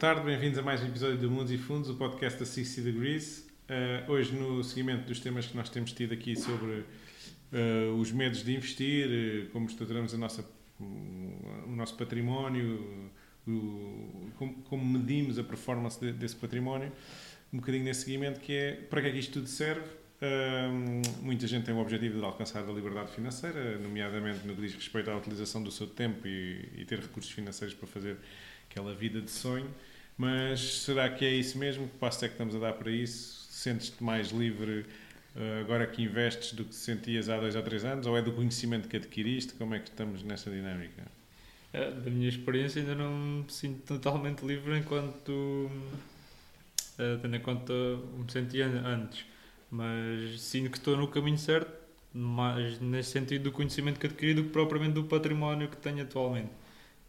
tarde, bem-vindos a mais um episódio do Mundos e Fundos, o podcast da 60 Degrees. Uh, hoje, no seguimento dos temas que nós temos tido aqui sobre uh, os medos de investir, uh, como estruturamos a nossa, o nosso património, como, como, medimos a performance de, desse património, um bocadinho nesse seguimento que é para que é que isto tudo serve. muita gente tem o objetivo de alcançar a liberdade financeira, nomeadamente no que diz respeito à utilização do seu tempo e, e ter recursos financeiros para fazer aquela vida de sonho. Mas será que é isso mesmo? Que passo é que estamos a dar para isso? Sentes-te mais livre uh, agora que investes do que sentias há dois ou três anos? Ou é do conhecimento que adquiriste? Como é que estamos nessa dinâmica? É, da minha experiência, ainda não me sinto totalmente livre enquanto. Uh, tendo em conta me sentia antes. Mas sinto que estou no caminho certo, mais nesse sentido do conhecimento que adquiri do que propriamente do património que tenho atualmente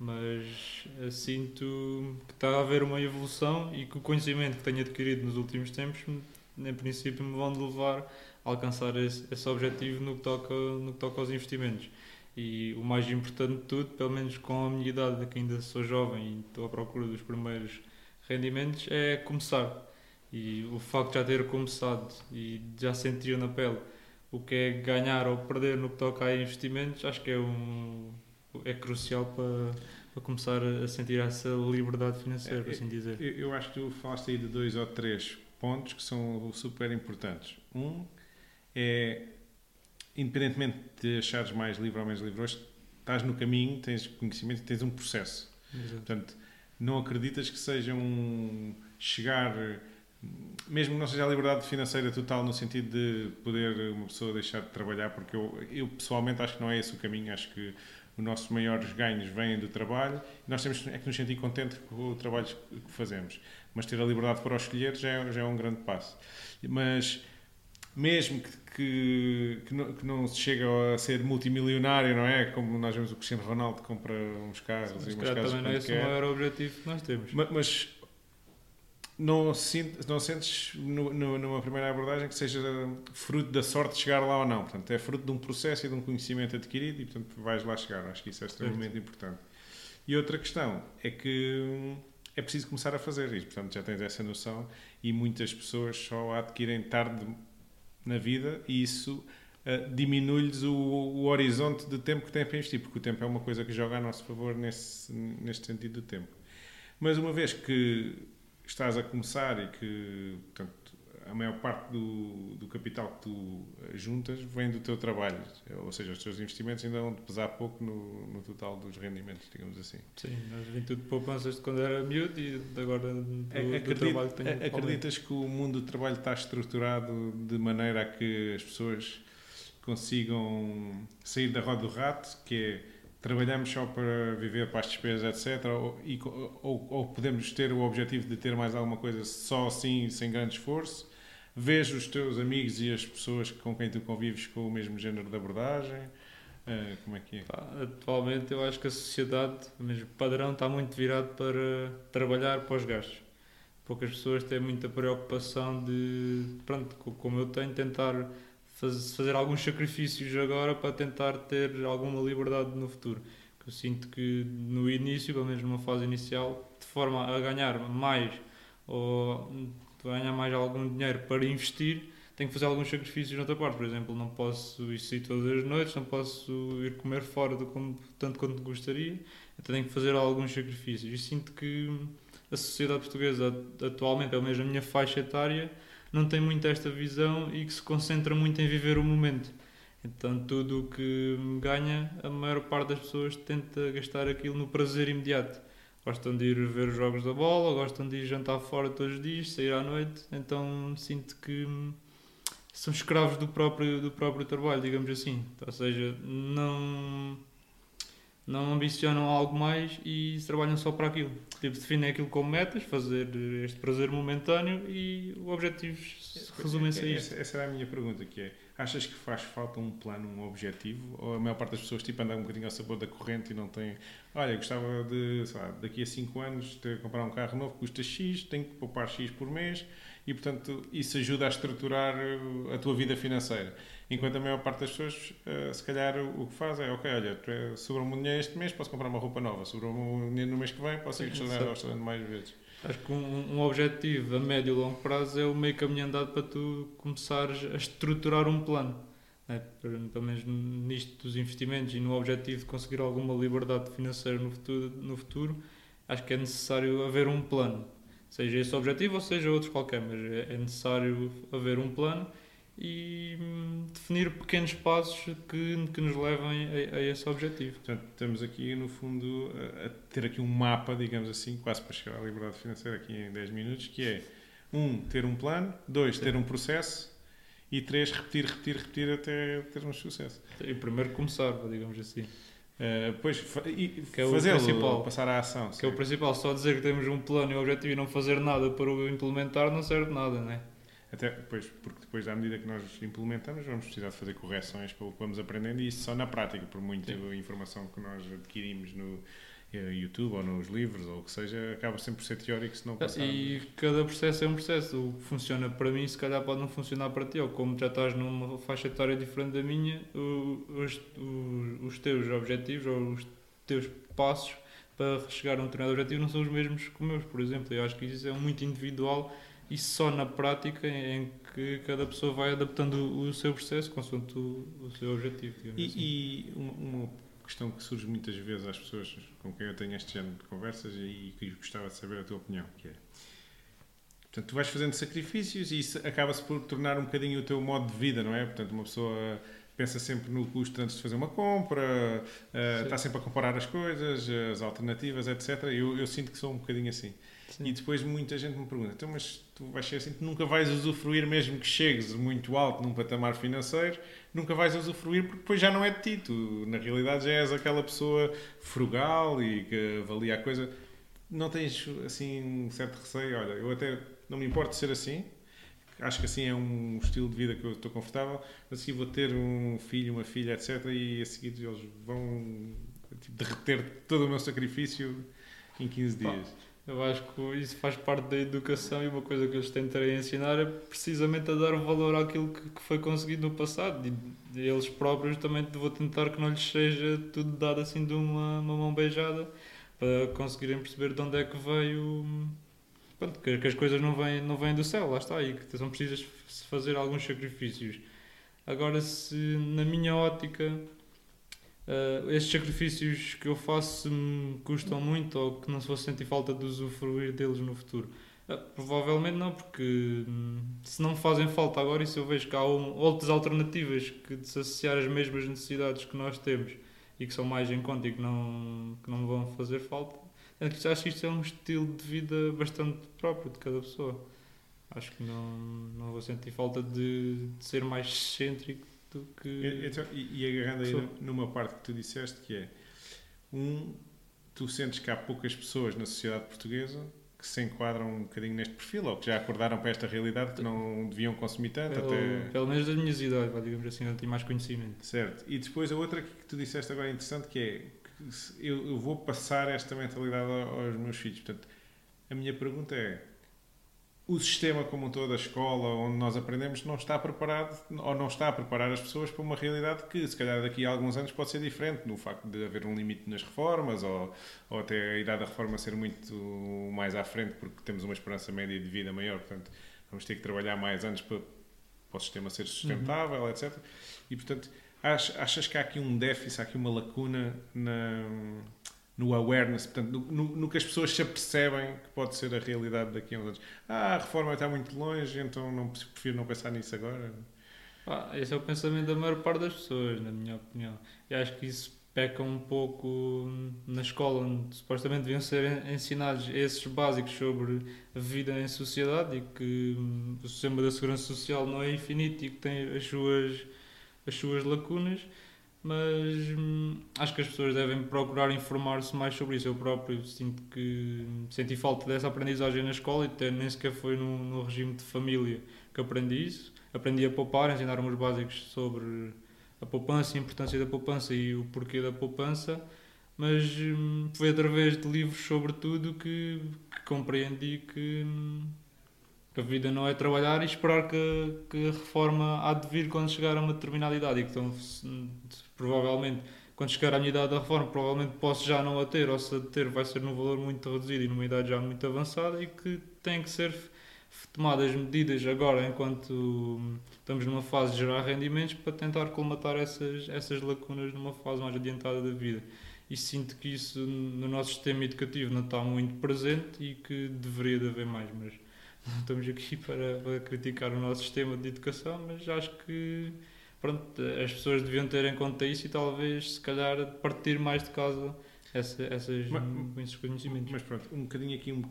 mas sinto que está a haver uma evolução e que o conhecimento que tenho adquirido nos últimos tempos, em princípio, me vão levar a alcançar esse, esse objetivo no que, toca, no que toca aos investimentos. E o mais importante de tudo, pelo menos com a minha idade, que ainda sou jovem e estou à procura dos primeiros rendimentos, é começar. E o facto de já ter começado e já sentir na pele o que é ganhar ou perder no que toca a investimentos, acho que é um é crucial para, para começar a sentir essa liberdade financeira, por assim dizer. Eu, eu, acho que tu falaste aí de dois ou três pontos que são super importantes. Um é, independentemente de achares mais livre ou menos livre hoje, estás no caminho, tens conhecimento e tens um processo. Exato. Portanto, não acreditas que seja um chegar mesmo que não seja a liberdade financeira total no sentido de poder uma pessoa deixar de trabalhar, porque eu, eu pessoalmente acho que não é esse o caminho, acho que os nossos maiores ganhos vêm do trabalho e nós temos é que nos sentir contentes com o trabalho que fazemos. Mas ter a liberdade para o escolher já é, já é um grande passo. Mas mesmo que, que, que, não, que não se chegue a ser multimilionário, não é? Como nós vemos o Cristiano Ronaldo compra uns carros Sim, e umas casas. Também não é esse o maior objetivo que nós temos. Mas, mas não, sentes, não sentes no, no, numa primeira abordagem que seja fruto da sorte de chegar lá ou não. Portanto, é fruto de um processo e de um conhecimento adquirido e, portanto, vais lá chegar. Acho que isso é extremamente certo. importante. E outra questão é que hum, é preciso começar a fazer isso. Portanto, já tens essa noção e muitas pessoas só a adquirem tarde na vida e isso uh, diminui-lhes o, o, horizonte de tempo que têm para investir, porque o tempo é uma coisa que joga a nosso favor nesse, neste sentido do tempo. Mas uma vez que estás a começar e que, portanto, a maior parte do, do capital que tu juntas vem do teu trabalho, ou seja, os teus investimentos ainda vão pesar pouco no, no total dos rendimentos, digamos assim. Sim, nós vim tudo de poupanças de quando era miúdo e agora do, Acredito, do trabalho que tenho. Acreditas que o mundo do trabalho está estruturado de maneira a que as pessoas consigam sair da roda do rato, que é trabalhamos só para viver para as despesas, etc. Ou, ou, ou, podemos ter o objetivo de ter mais alguma coisa só assim, sem grande esforço. Vejo os teus amigos e as pessoas com quem tu convives com o mesmo género de abordagem. Uh, como é que é? Atualmente eu acho que a sociedade, mesmo padrão, está muito virado para trabalhar para os gastos. Poucas pessoas têm muita preocupação de, pronto, como eu tenho, tentar fazer alguns sacrifícios agora para tentar ter alguma liberdade no futuro. Eu sinto que no início, pelo menos numa fase inicial, de forma a ganhar mais ou ganhar mais algum dinheiro para investir, tenho que fazer alguns sacrifícios noutra parte. Por exemplo, não posso ir sair todas as noites, não posso ir comer fora do tanto quanto gostaria, então tenho que fazer alguns sacrifícios. E sinto que a sociedade portuguesa, atualmente, pelo menos na minha faixa etária, não tem muito esta visão e que se concentra muito em viver o momento. Então, tudo o que ganha, a maior parte das pessoas tenta gastar aquilo no prazer imediato. Gostam de ir ver os jogos da bola, gostam de ir jantar fora todos os dias, sair à noite. Então, sinto que são escravos do próprio, do próprio trabalho, digamos assim. Ou seja, não não ambicionam algo mais e trabalham só para aquilo. Tipo, definem aquilo como metas, fazer este prazer momentâneo e os objetivos resumem-se a isto. Essa, essa era a minha pergunta, que é, achas que faz falta um plano, um objetivo? Ou a maior parte das pessoas tipo, andam um bocadinho ao sabor da corrente e não tem... Olha, gostava de, sei lá, daqui a 5 anos ter, comprar um carro novo custa X, tenho que poupar X por mês e, portanto, isso ajuda a estruturar a tua vida financeira. Enquanto a maior parte das pessoas, uh, se calhar, o, o, que faz é: ok, olha, sobrou-me dinheiro este mês, posso comprar uma roupa nova, sobrou-me dinheiro no mês que vem, posso ir ao restaurante mais vezes. Acho que um, um objetivo a médio e longo prazo é o meio caminho andado para tu começares a estruturar um plano. Né? Pelo menos nisto dos investimentos e no objetivo de conseguir alguma liberdade financeira no futuro, no futuro acho que é necessário haver um plano. Seja esse o objetivo ou seja outro qualquer, mas é, é necessário haver um plano e hum, definir pequenos passos que, que nos levem a, a, esse objetivo. Portanto, estamos aqui, no fundo, a, a, ter aqui um mapa, digamos assim, quase para chegar à liberdade financeira aqui em 10 minutos, que é, um, ter um plano, dois, ter um processo e três, repetir, repetir, repetir até termos sucesso. E primeiro começar, digamos assim. Uh, pois, e é fazê-lo, passar à ação. Que sim. é o principal, só dizer que temos um plano e um objetivo e não fazer nada para o implementar não serve de nada, não é? Até depois, porque depois, à medida que nós implementamos, vamos precisar de fazer correções para o que vamos aprendendo e isso só na prática, por muita Sim. informação que nós adquirimos no uh, YouTube ou nos livros ou o que seja, acaba sempre por ser teórico se não passar. E cada processo é um processo. O que funciona para mim, se calhar, pode não funcionar para ti, ou como já estás numa faixa etária diferente da minha, os, os, os teus objetivos ou os teus passos para chegar a um determinado objetivo não são os mesmos que os meus, por exemplo. Eu acho que isso é muito individual e só na prática em que cada pessoa vai adaptando o seu processo consoante o, o seu objetivo. E, assim. e uma, uma, questão que surge muitas vezes às pessoas com quem eu tenho este género de conversas e que gostava de saber a tua opinião, que é Portanto, tu vais fazendo sacrifícios e isso acaba-se por tornar um bocadinho o teu modo de vida, não é? Portanto, uma pessoa pensa sempre no custo antes de fazer uma compra, uh, está sempre a comparar as coisas, as alternativas, etc. Eu, eu sinto que sou um bocadinho assim. Sim. E depois muita gente me pergunta, então, mas tu vais ser assim, tu nunca vais usufruir, mesmo que chegues muito alto num patamar financeiro, nunca vais usufruir porque depois já não é de ti. Tu, na realidade, já és aquela pessoa frugal e que avalia a coisa. Não tens, assim, um certo receio? Olha, eu até não me importo de ser assim, acho que assim é um estilo de vida que eu estou confortável, mas assim vou ter um filho, uma filha, etc. E a seguir eles vão tipo, derreter todo o meu sacrifício em 15 dias. Eu acho que isso faz parte da educação e uma coisa que eles tentarem ensinar é precisamente a dar valor àquilo que, foi conseguido no passado. E eles próprios também vou tentar que não lhes seja tudo dado assim de uma, uma mão beijada para conseguirem perceber de onde é que veio. Pronto, que, que, as coisas não vêm, não vêm do céu, lá está, e que são precisas fazer alguns sacrifícios. Agora, se na minha ótica uh, estes sacrifícios que eu faço me custam muito ou que não se vou sentir falta de usufruir deles no futuro? Uh, provavelmente não, porque um, se não fazem falta agora e se eu vejo que há um, outras alternativas que de se associar às mesmas necessidades que nós temos e que são mais em conta e que não, que não vão fazer falta, acho que isto é um estilo de vida bastante próprio de cada pessoa. Acho que não, não vou sentir falta de, de ser mais excêntrico do que. Então, e, e agarrando aí numa parte que tu disseste, que é um, tu sentes que há poucas pessoas na sociedade portuguesa que se enquadram um bocadinho neste perfil ou que já acordaram para esta realidade que não deviam consumir tanto. Pelo, até... pelo menos das minhas idades, digamos assim, não tenho mais conhecimento. Certo. E depois a outra que tu disseste agora é interessante que é eu, eu vou passar esta mentalidade aos meus filhos. Portanto, a minha pergunta é o sistema como um todo, a escola onde nós aprendemos, não está preparado ou não está a preparar as pessoas para uma realidade que, se calhar, daqui a alguns anos pode ser diferente, no facto de haver um limite nas reformas ou, ou até a idade da reforma ser muito mais à frente porque temos uma esperança média de vida maior, portanto, vamos ter que trabalhar mais anos para, para o sistema ser sustentável, uhum. etc. E, portanto, achas que há aqui um déficit, há aqui uma lacuna na no awareness, portanto, no, no, no, que as pessoas se apercebem que pode ser a realidade daqui a uns anos. Ah, a reforma está muito longe, então não, prefiro não pensar nisso agora. Ah, esse é o pensamento da maior parte das pessoas, na minha opinião. E acho que isso peca um pouco na escola, onde supostamente deviam ser ensinados esses básicos sobre a vida em sociedade e que hum, o sistema da segurança social não é infinito e que tem as suas, as suas lacunas mas hum, acho que as pessoas devem procurar informar-se mais sobre isso. Eu próprio sinto que senti falta dessa aprendizagem na escola e até nem sequer foi no, no regime de família que aprendi isso. Aprendi a poupar, ensinaram os básicos sobre a poupança, a importância da poupança e o porquê da poupança, mas hum, foi através de livros sobre tudo que, que compreendi que, hum, que a vida não é trabalhar e esperar que, que a reforma há de vir quando chegar a uma determinada idade e que então, provavelmente quando chegar à minha idade da reforma, provavelmente posso já não a ter, ou se a ter vai ser num valor muito reduzido e numa idade já muito avançada e que tem que ser tomadas medidas agora, enquanto estamos numa fase de gerar rendimentos, para tentar colmatar essas, essas lacunas numa fase mais adiantada da vida. E sinto que isso no nosso sistema educativo não está muito presente e que deveria de haver mais, mas não estamos aqui para, para criticar o nosso sistema de educação, mas acho que pronto, as pessoas deviam ter em conta isso e talvez, se calhar, partir mais de casa essa, essas, mas, esses conhecimentos. Mas pronto, um bocadinho aqui um,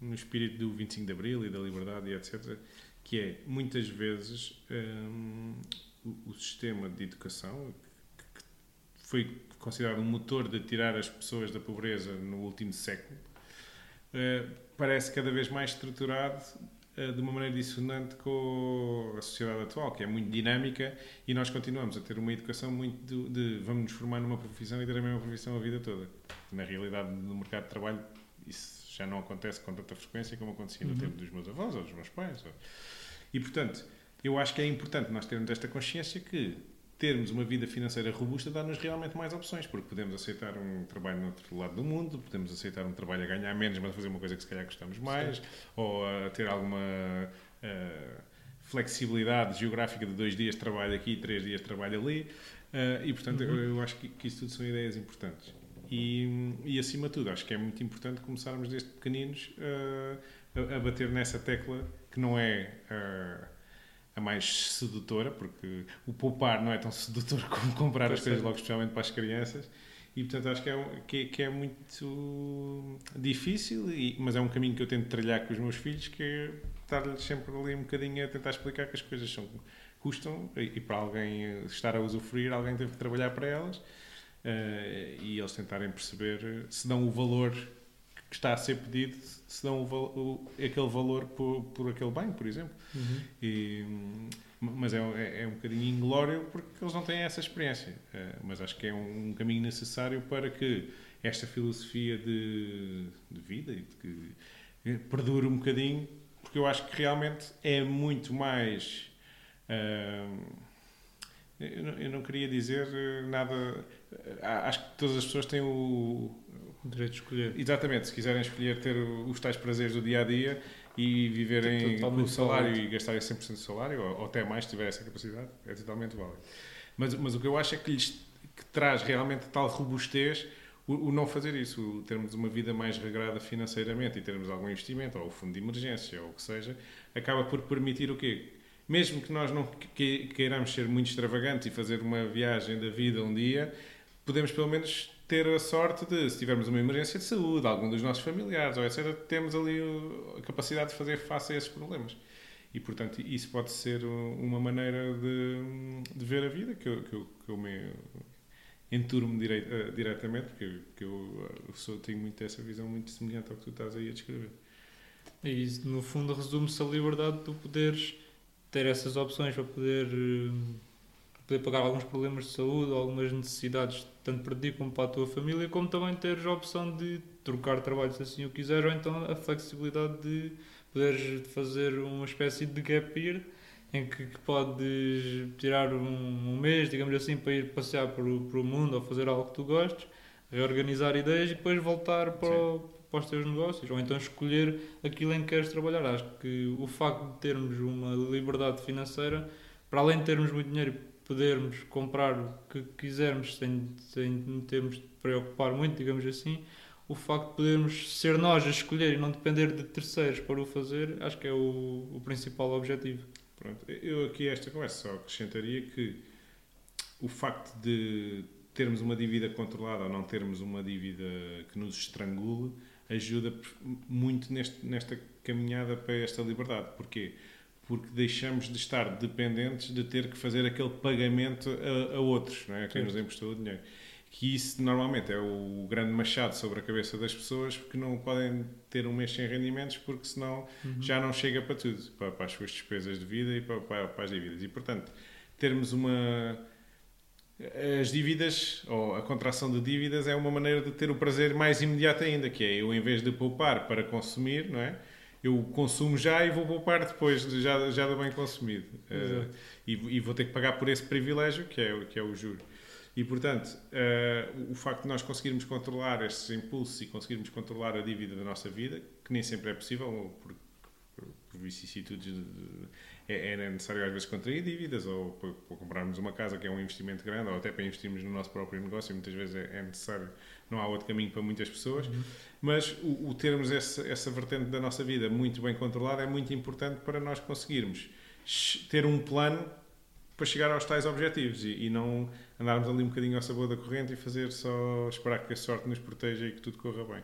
no espírito do 25 de Abril e da liberdade e etc., que é, muitas vezes, um, o, o, sistema de educação, que, que foi considerado um motor de tirar as pessoas da pobreza no último século, uh, parece cada vez mais estruturado de uma maneira dissonante com a sociedade atual, que é muito dinâmica e nós continuamos a ter uma educação muito de, de vamos nos formar numa profissão e ter a mesma profissão a vida toda. Na realidade, no mercado de trabalho, isso já não acontece com tanta frequência como acontecia no uhum. tempo dos meus avós ou dos meus pais. E, portanto, eu acho que é importante nós termos esta consciência que termos uma vida financeira robusta dá-nos realmente mais opções, porque podemos aceitar um trabalho no outro lado do mundo, podemos aceitar um trabalho a ganhar menos, mas a fazer uma coisa que se calhar gostamos mais, Sim. ou a ter alguma uh, flexibilidade geográfica de dois dias de trabalho aqui, três dias de trabalho ali. Uh, e, portanto, uhum. eu, eu, acho que, que isso tudo são ideias importantes. E, e, acima de tudo, acho que é muito importante começarmos desde pequeninos uh, a, a, bater nessa tecla que não é a mais sedutora, porque o poupar não é tão sedutor como comprar as coisas logo, especialmente para as crianças. E portanto acho que é, que, que é muito difícil, e, mas é um caminho que eu tento trilhar com os meus filhos, que é estar-lhes sempre ali um bocadinho a tentar explicar que as coisas são, custam e, e para alguém estar a usufruir, alguém teve que trabalhar para elas uh, e eles tentarem perceber se dão o valor que está a ser pedido se dão o, o, aquele valor por, por aquele bem, por exemplo. Uhum. E, mas é, é, é, um bocadinho inglório porque eles não têm essa experiência. É, mas acho que é um, um, caminho necessário para que esta filosofia de, de vida e de que perdure um bocadinho, porque eu acho que realmente é muito mais. Uh, eu, não, eu não queria dizer nada. Acho que todas as pessoas têm o, o direito de escolher. Exatamente, se quiserem escolher ter os tais prazeres do dia a dia e viverem com o salário válido. e gastarem 100% do salário, ou, ou, até mais, se tiver essa capacidade, é totalmente válido. Mas, mas o que eu acho é que lhes que traz realmente tal robustez o, o, não fazer isso, o termos uma vida mais regrada financeiramente e termos algum investimento, ou o fundo de emergência, ou o que seja, acaba por permitir o quê? Mesmo que nós não queiramos ser muito extravagantes e fazer uma viagem da vida um dia, podemos pelo menos ter a sorte de, se tivermos uma emergência de saúde, algum dos nossos familiares, ou etc., temos ali a capacidade de fazer face a esses problemas. E, portanto, isso pode ser uma maneira de, de ver a vida que eu, que eu, que eu me enturmo uh, diretamente, porque que eu, eu sou, tenho muito essa visão muito semelhante ao que tu estás aí a descrever. E no fundo, resume-se a liberdade de poderes ter essas opções para poder, uh, poder pagar alguns problemas de saúde, algumas necessidades tanto para ti como para a tua família, como também teres a opção de trocar trabalho se assim o quiseres, ou então a flexibilidade de poderes fazer uma espécie de gap year em que, que podes tirar um, um, mês, digamos assim, para ir passear por, por o mundo ou fazer algo que tu gostes, reorganizar ideias e depois voltar para, o, para os teus negócios, ou então escolher aquilo em que queres trabalhar. Acho que o facto de termos uma liberdade financeira, para além de termos muito dinheiro podermos comprar o que quisermos sem, sem termos de preocupar muito, digamos assim, o facto de podermos ser nós a escolher e não depender de terceiros para o fazer, acho que é o, o principal objetivo. Pronto, eu aqui esta conversa só acrescentaria que o facto de termos uma dívida controlada ou não termos uma dívida que nos estrangule ajuda muito neste, nesta caminhada para esta liberdade. Porquê? porque deixamos de estar dependentes de ter que fazer aquele pagamento a, a outros, não é? a quem nos emprestou o dinheiro. Que isso normalmente é o grande machado sobre a cabeça das pessoas porque não podem ter um mês sem rendimentos porque senão uhum. já não chega para tudo, para, para, as suas despesas de vida e para, para, para as dívidas. E portanto, termos uma. As dívidas, ou a contração de dívidas, é uma maneira de ter o prazer mais imediato ainda, que é eu, em vez de poupar para consumir, não é? Eu consumo já e vou poupar depois, já, já do bem consumido. Uh, e, e, vou ter que pagar por esse privilégio, que é, que é o juro. E, portanto, uh, o facto de nós conseguirmos controlar estes impulsos e conseguirmos controlar a dívida da nossa vida, que nem sempre é possível, por, por, por vicissitudes de, de, é, é, necessário às vezes contrair dívidas ou para, para, comprarmos uma casa que é um investimento grande ou até para investirmos no nosso próprio negócio, muitas vezes é, é necessário, não há outro caminho para muitas pessoas, uhum. mas o, o termos essa, essa vertente da nossa vida muito bem controlada é muito importante para nós conseguirmos ter um plano para chegar aos tais objetivos e, e, não andarmos ali um bocadinho ao sabor da corrente e fazer só esperar que a sorte nos proteja e que tudo corra bem.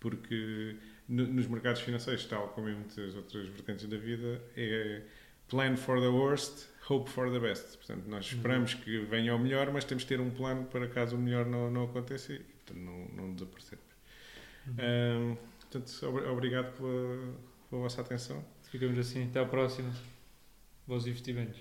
Porque nos mercados financeiros, tal como em muitas outras vertentes da vida, é plan for the worst, hope for the best. Portanto, nós uhum. esperamos uhum. que venha o melhor, mas temos de ter um plano para caso o melhor não, não aconteça e, não, não desaparecermos. Uhum. Um, portanto, ob obrigado pela, pela vossa atenção. Ficamos assim. Até à próxima. Bons investimentos.